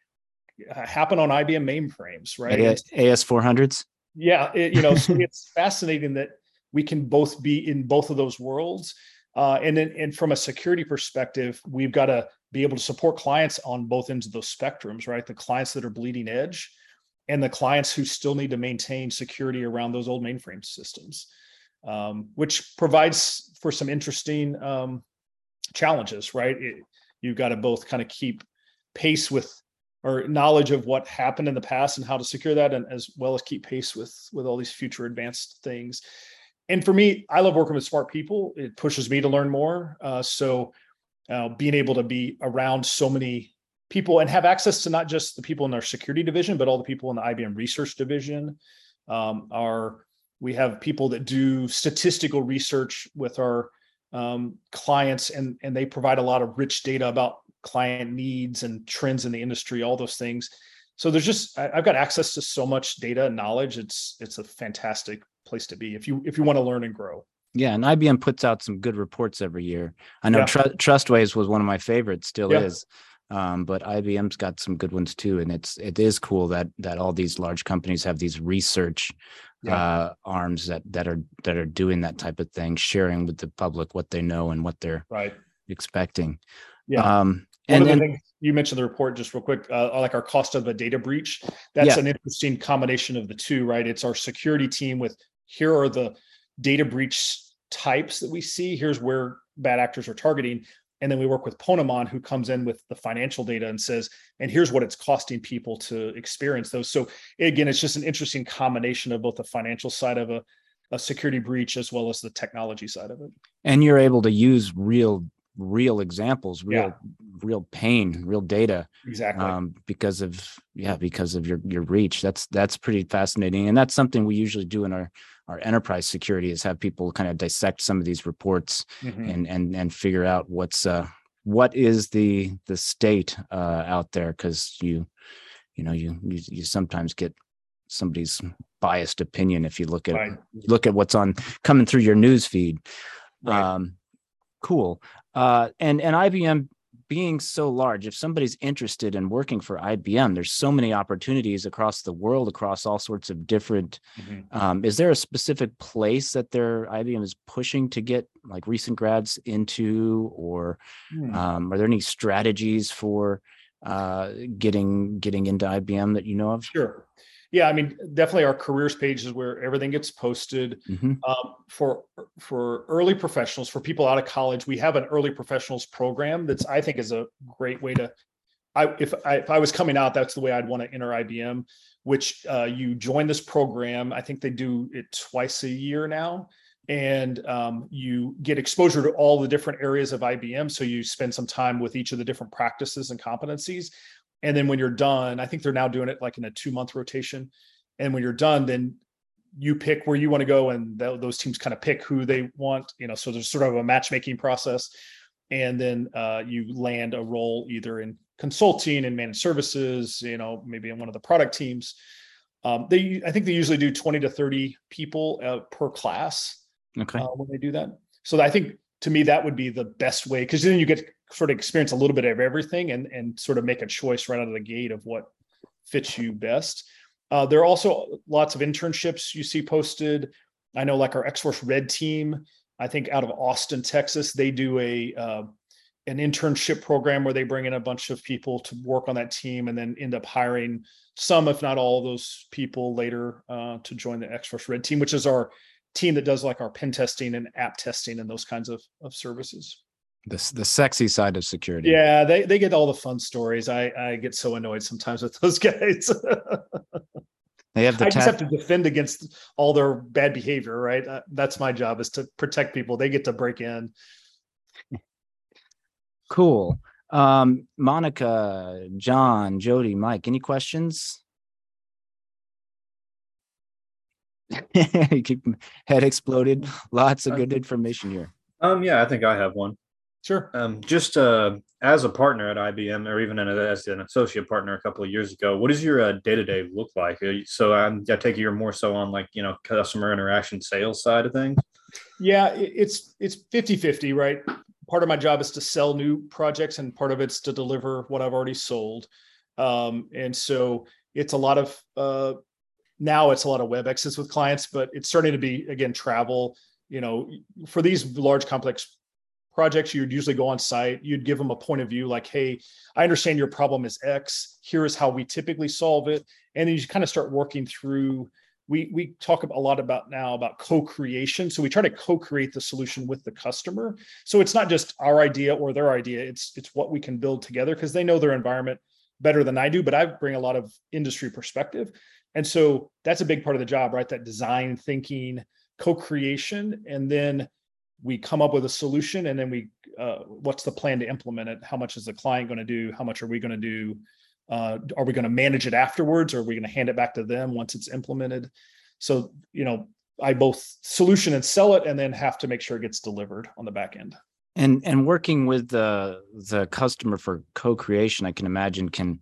uh, happen on IBM mainframes, right? AS 400s? Yeah. It, you know, so it's fascinating that we can both be in both of those worlds. Uh, and then, and from a security perspective, we've got to be able to support clients on both ends of those spectrums, right? The clients that are bleeding edge and the clients who still need to maintain security around those old mainframe systems, um, which provides for some interesting um, challenges, right? It, you've got to both kind of keep pace with or knowledge of what happened in the past and how to secure that and as well as keep pace with with all these future advanced things and for me i love working with smart people it pushes me to learn more uh, so uh, being able to be around so many people and have access to not just the people in our security division, but all the people in the IBM research division. Um, our we have people that do statistical research with our um, clients, and and they provide a lot of rich data about client needs and trends in the industry, all those things. So there's just I, I've got access to so much data and knowledge. It's it's a fantastic place to be if you if you want to learn and grow. Yeah, and IBM puts out some good reports every year. I know Yeah. Tru- Trustwave's was one of my favorites, still Yeah. is. Um, but IBM's got some good ones too, and it's it is cool that that all these large companies have these research Yeah. uh, arms that that are that are doing that type of thing, sharing with the public what they know and what they're Right. expecting. Yeah. Um, One and of the then things you mentioned the report just real quick, uh, like our cost of a data breach. That's Yeah. an interesting combination of the two, right? It's our security team with here are the data breach types that we see. Here's where bad actors are targeting. And then we work with Ponemon, who comes in with the financial data and says, and here's what it's costing people to experience those. So again, it's just an interesting combination of both the financial side of a, a security breach as well as the technology side of it. and you're able to use real real examples, real Yeah. real pain, real data Exactly. um, because of yeah because of your your reach that's that's pretty fascinating and that's something we usually do in our our enterprise security is have people kind of dissect some of these reports Mhm. and and and figure out what's uh what is the the state uh out there because you you know you, you you sometimes get somebody's biased opinion if you look at Right. look at what's on coming through your news feed Right. um cool uh and and ibm being so large if somebody's interested in working for ibm there's so many opportunities across the world across all sorts of different Mhm. um, is there a specific place that their ibm is pushing to get like recent grads into or Hmm. um, are there any strategies for uh, getting getting into ibm that you know of Sure. Yeah, I mean, definitely our careers page is where everything gets posted. Mhm. Um, for for early professionals, for people out of college, we have an early professionals program that's I think is a great way to. I if I if I was coming out, that's the way I'd want to enter IBM. Which uh, you join this program. I think they do it twice a year now, and um, you get exposure to all the different areas of IBM. So you spend some time with each of the different practices and competencies. And then when you're done, I think they're now doing it like in a two month rotation. And when you're done, then you pick where you want to go, and th- those teams kind of pick who they want. You know, so there's sort of a matchmaking process, and then uh, you land a role either in consulting and managed services. You know, maybe in one of the product teams. Um, they, I think they usually do 20 to 30 people uh, per class okay uh, when they do that. So I think to me that would be the best way because then you get sort of experience a little bit of everything and and sort of make a choice right out of the gate of what fits you best. Uh, there are also lots of internships you see posted. I know like our X Force Red team, I think out of Austin, Texas, they do a uh, an internship program where they bring in a bunch of people to work on that team and then end up hiring some, if not all, of those people later uh, to join the X Force Red team, which is our team that does like our pen testing and app testing and those kinds of, of services. The, the sexy side of security Yeah, they, they get all the fun stories. I, I get so annoyed sometimes with those guys. they have the I just have to defend against all their bad behavior, right? Uh, that's my job is to protect people. They get to break in. Cool. Um, Monica, John, Jody, Mike, any questions? You Head exploded. Lots of Uh, good information here. Um, yeah, I think I have one. Sure. Um, just uh, as a partner at IBM, or even as an associate partner a couple of years ago, what does your uh, day-to-day look like? Uh, So um, I take it you're more so on like you know customer interaction sales side of things. Yeah, it's it's 50-50, right? Part of my job is to sell new projects and part of it's to deliver what I've already sold. Um, and so it's a lot of uh now it's a lot of Webexes with clients, but it's starting to be again travel. You know, for these large complex projects, you'd usually go on site, you'd give them a point of view like, hey, I understand your problem is X. Here is how we typically solve it. And then you kind of start working through we we talk a lot about now about co-creation so we try to co-create the solution with the customer so it's not just our idea or their idea it's it's what we can build together because they know their environment better than i do but i bring a lot of industry perspective and so that's a big part of the job right that design thinking co-creation and then we come up with a solution and then we uh, what's the plan to implement it? How much is the client going to do? How much are we going to do? Uh, are we going to manage it afterwards or are we going to hand it back to them once it's implemented? So you know i both solution and sell it and then have to make sure it gets delivered on the back end. And and working with the the customer for co-creation, I can imagine can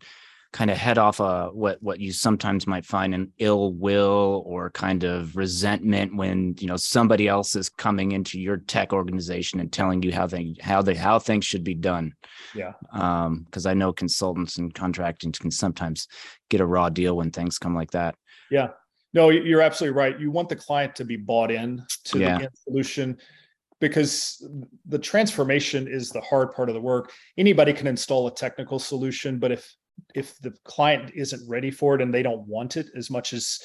kind of head off a what what you sometimes might find an ill will or kind of resentment when you know somebody else is coming into your tech organization and telling you how they how they how things should be done Yeah. um because i know consultants and contracting can sometimes get a raw deal when things come like that Yeah. No, you're absolutely right. You want the client to be bought in to Yeah. the solution because the transformation is the hard part of the work. Anybody can install a technical solution, but if if the client isn't ready for it and they don't want it as much as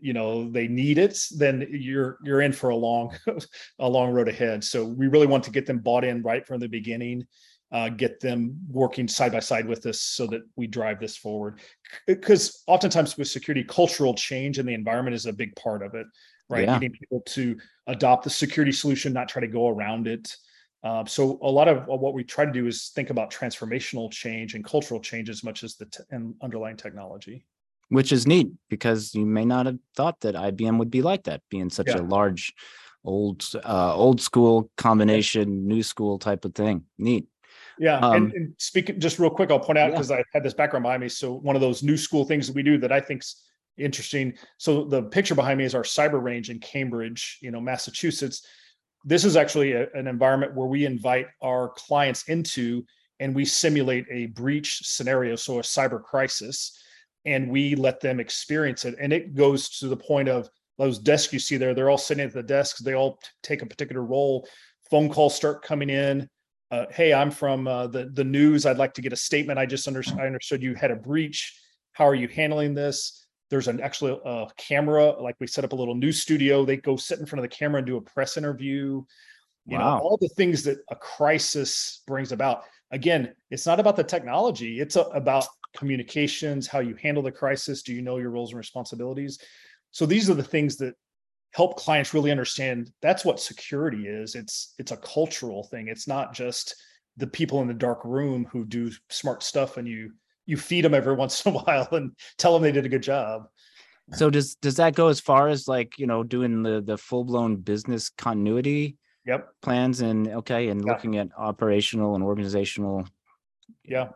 you know they need it, then you're you're in for a long a long road ahead. So we really want to get them bought in right from the beginning. Uh, get them working side by side with us so that we drive this forward because oftentimes with security cultural change in the environment is a big part of it right Yeah. getting people to adopt the security solution not try to go around it uh, so a lot of what we try to do is think about transformational change and cultural change as much as the t- and underlying technology which is neat because you may not have thought that ibm would be like that being such Yeah. a large old uh old school combination new school type of thing neat Yeah, Um, and, and speaking just real quick, I'll point out Yeah. because I had this background behind me. So one of those new school things that we do that I think's interesting. So the picture behind me is our cyber range in Cambridge, you know, Massachusetts. This is actually a- an environment where we invite our clients into and we simulate a breach scenario, so a cyber crisis, and we let them experience it. And it goes to the point of those desks you see there, they're all sitting at the desks, they all t- take a particular role. Phone calls start coming in uh, hey, I'm from uh, the the news. I'd like to get a statement. I just understood. I understood you had a breach. How are you handling this? There's an actually a camera. Like we set up a little news studio. They go sit in front of the camera and do a press interview. You know, Wow. all the things that a crisis brings about. Again, it's not about the technology. It's a, about communications, how you handle the crisis. Do you know your roles and responsibilities? So these are the things that help clients really understand that's what security is it's it's a cultural thing it's not just the people in the dark room who do smart stuff and you you feed them every once in a while and tell them they did a good job. So does does that go as far as like you know doing the the full blown business continuity yep. plans and okay and Yeah. looking at operational and organizational? yeah.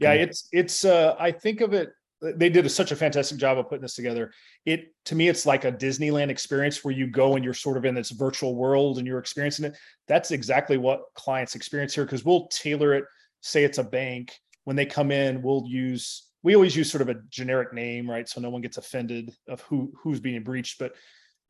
Yeah it's it's uh i think of it they did a, such a fantastic job of putting this together. It to me it's like a disneyland experience where you go and you're sort of in this virtual world and you're experiencing it. That's exactly what clients experience here because we'll tailor it say it's a bank when they come in we'll use we always use sort of a generic name right? So no one gets offended of who who's being breached but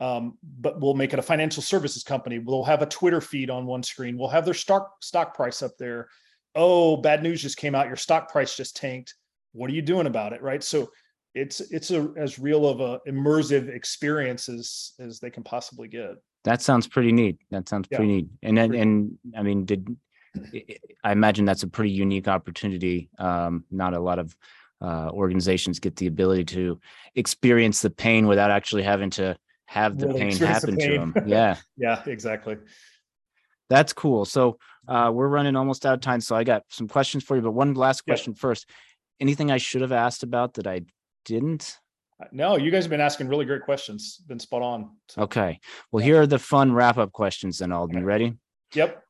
um, but we'll make it a financial services company. We'll have a twitter feed on one screen. We'll have their stock stock price up there. Oh bad news just came out. Your stock price just tanked. What are you doing about it right? So it's it's a as real of a immersive experience as as they can possibly get. That sounds pretty neat. That sounds Yeah. pretty neat. And then and I mean, did I- imagine that's a pretty unique opportunity? Um, not a lot of uh, organizations get the ability to experience the pain without actually having to have the Really pain experience the happen to them. Yeah. yeah exactly That's cool. So uh, we're running almost out of time. So I got some questions for you, but one last Yeah. question first. Anything I should have asked about that I didn't? no you guys have been asking really great questions been spot on So, Okay. Well, here are the fun wrap up questions then, Alden. You ready? yep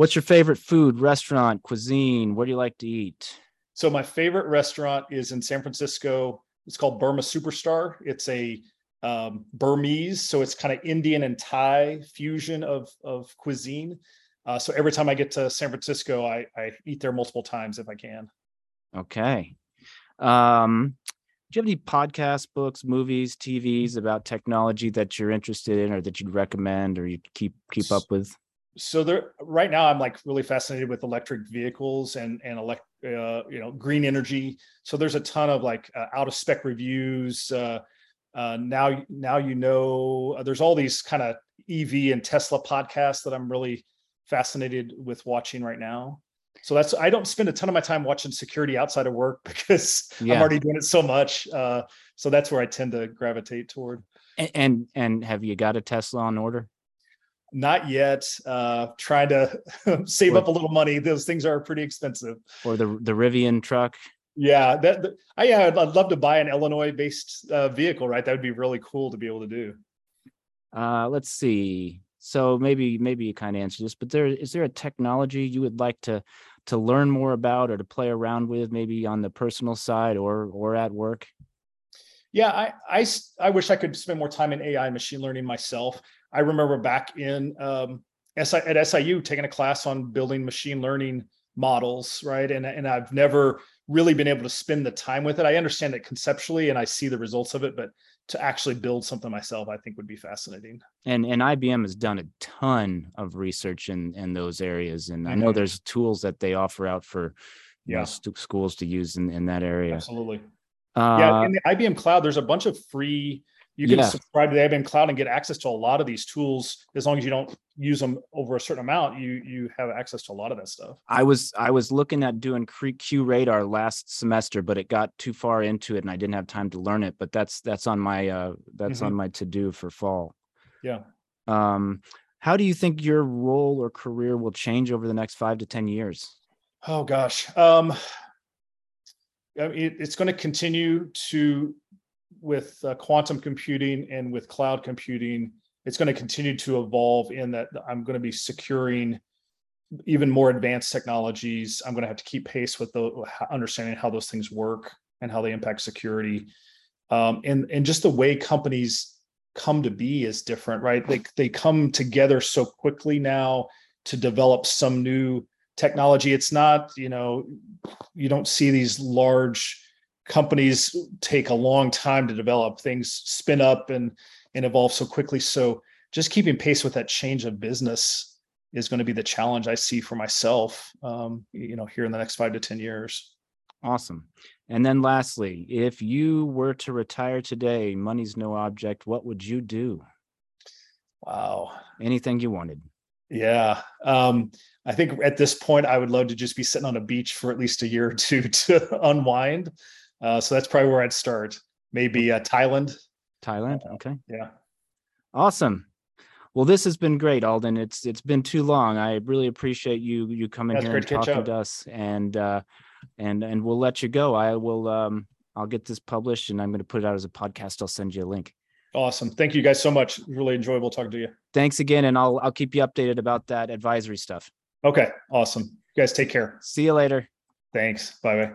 What's your favorite food, restaurant, cuisine? What do you like to eat? so my favorite restaurant is in san francisco it's called burma superstar it's a um, burmese so it's kind of indian and thai fusion of of cuisine uh, so every time i get to san francisco I, I eat there multiple times if i can Okay. Um, do you have any podcasts, books, movies, TVs about technology that you're interested in or that you'd recommend or you keep keep up with? So there right now i'm like really fascinated with electric vehicles and and elect uh, you know green energy so there's a ton of like uh, out of spec reviews uh, uh, now now you know uh, there's all these kind of ev and tesla podcasts that i'm really fascinated with watching right now so that's i don't spend a ton of my time watching security outside of work because Yeah. i'm already doing it so much uh, so that's where i tend to gravitate toward And and, and have you got a Tesla on order? Not yet. Uh, trying to save up a little money. Those things are pretty expensive. Or the the Rivian truck? Yeah, that, that- I yeah, I'd, I'd love to buy an Illinois-based uh, vehicle. Right, that would be really cool to be able to do. Uh, let's see. so maybe maybe you kind of answer this, but there is there a technology you would like to to learn more about or to play around with, maybe on the personal side or or at work? Yeah, I I I wish I could spend more time in AI and machine learning myself. I remember back in um, SI, at SIU taking a class on building machine learning models, right? And, and I've never really been able to spend the time with it. I understand it conceptually and I see the results of it, but to actually build something myself, I think would be fascinating. And and IBM has done a ton of research in in those areas, and I know Mhm. there's tools that they offer out for you know, Yeah. schools to use in in that area. Absolutely. Yeah, Uh, in the IBM cloud, there's a bunch of free, you can Yeah. subscribe to the IBM cloud and get access to a lot of these tools. As long as you don't use them over a certain amount, you, you have access to a lot of that stuff. I was I was looking at doing QRadar last semester, but it got too far into it, and I didn't have time to learn it. But that's that's on my uh that's on my to do for fall. Yeah. Um, how do you think your role or career will change over the next five to ten years? Oh gosh. Um, it, it's going to continue to with uh, quantum computing and with cloud computing. It's going to continue to evolve in that I'm going to be securing even more advanced technologies. I'm going to have to keep pace with the understanding how those things work and how they impact security. Um, and and just the way companies come to be is different, right? They they come together so quickly now to develop some new technology. It's not, you know, you don't see these large companies take a long time to develop things spin up and and evolve so quickly so just keeping pace with that change of business is going to be the challenge i see for myself um, you know here in the next five to ten years Awesome. And then lastly, if you were to retire today, money's no object, what would you do? wow Anything you wanted. yeah um, i think at this point i would love to just be sitting on a beach for at least a year or two to unwind uh, so that's probably where i'd start maybe uh, thailand Thailand. Okay. yeah Awesome. Well, this has been great, Alden. It's it's been too long. I really appreciate you you coming it's here and talking to us and uh and and we'll let you go. I will um I'll get this published and I'm going to put it out as a podcast. I'll send you a link. awesome thank you guys so much really enjoyable talking to you Thanks again and I'll I'll keep you updated about that advisory stuff. okay awesome you guys take care See you later. thanks bye bye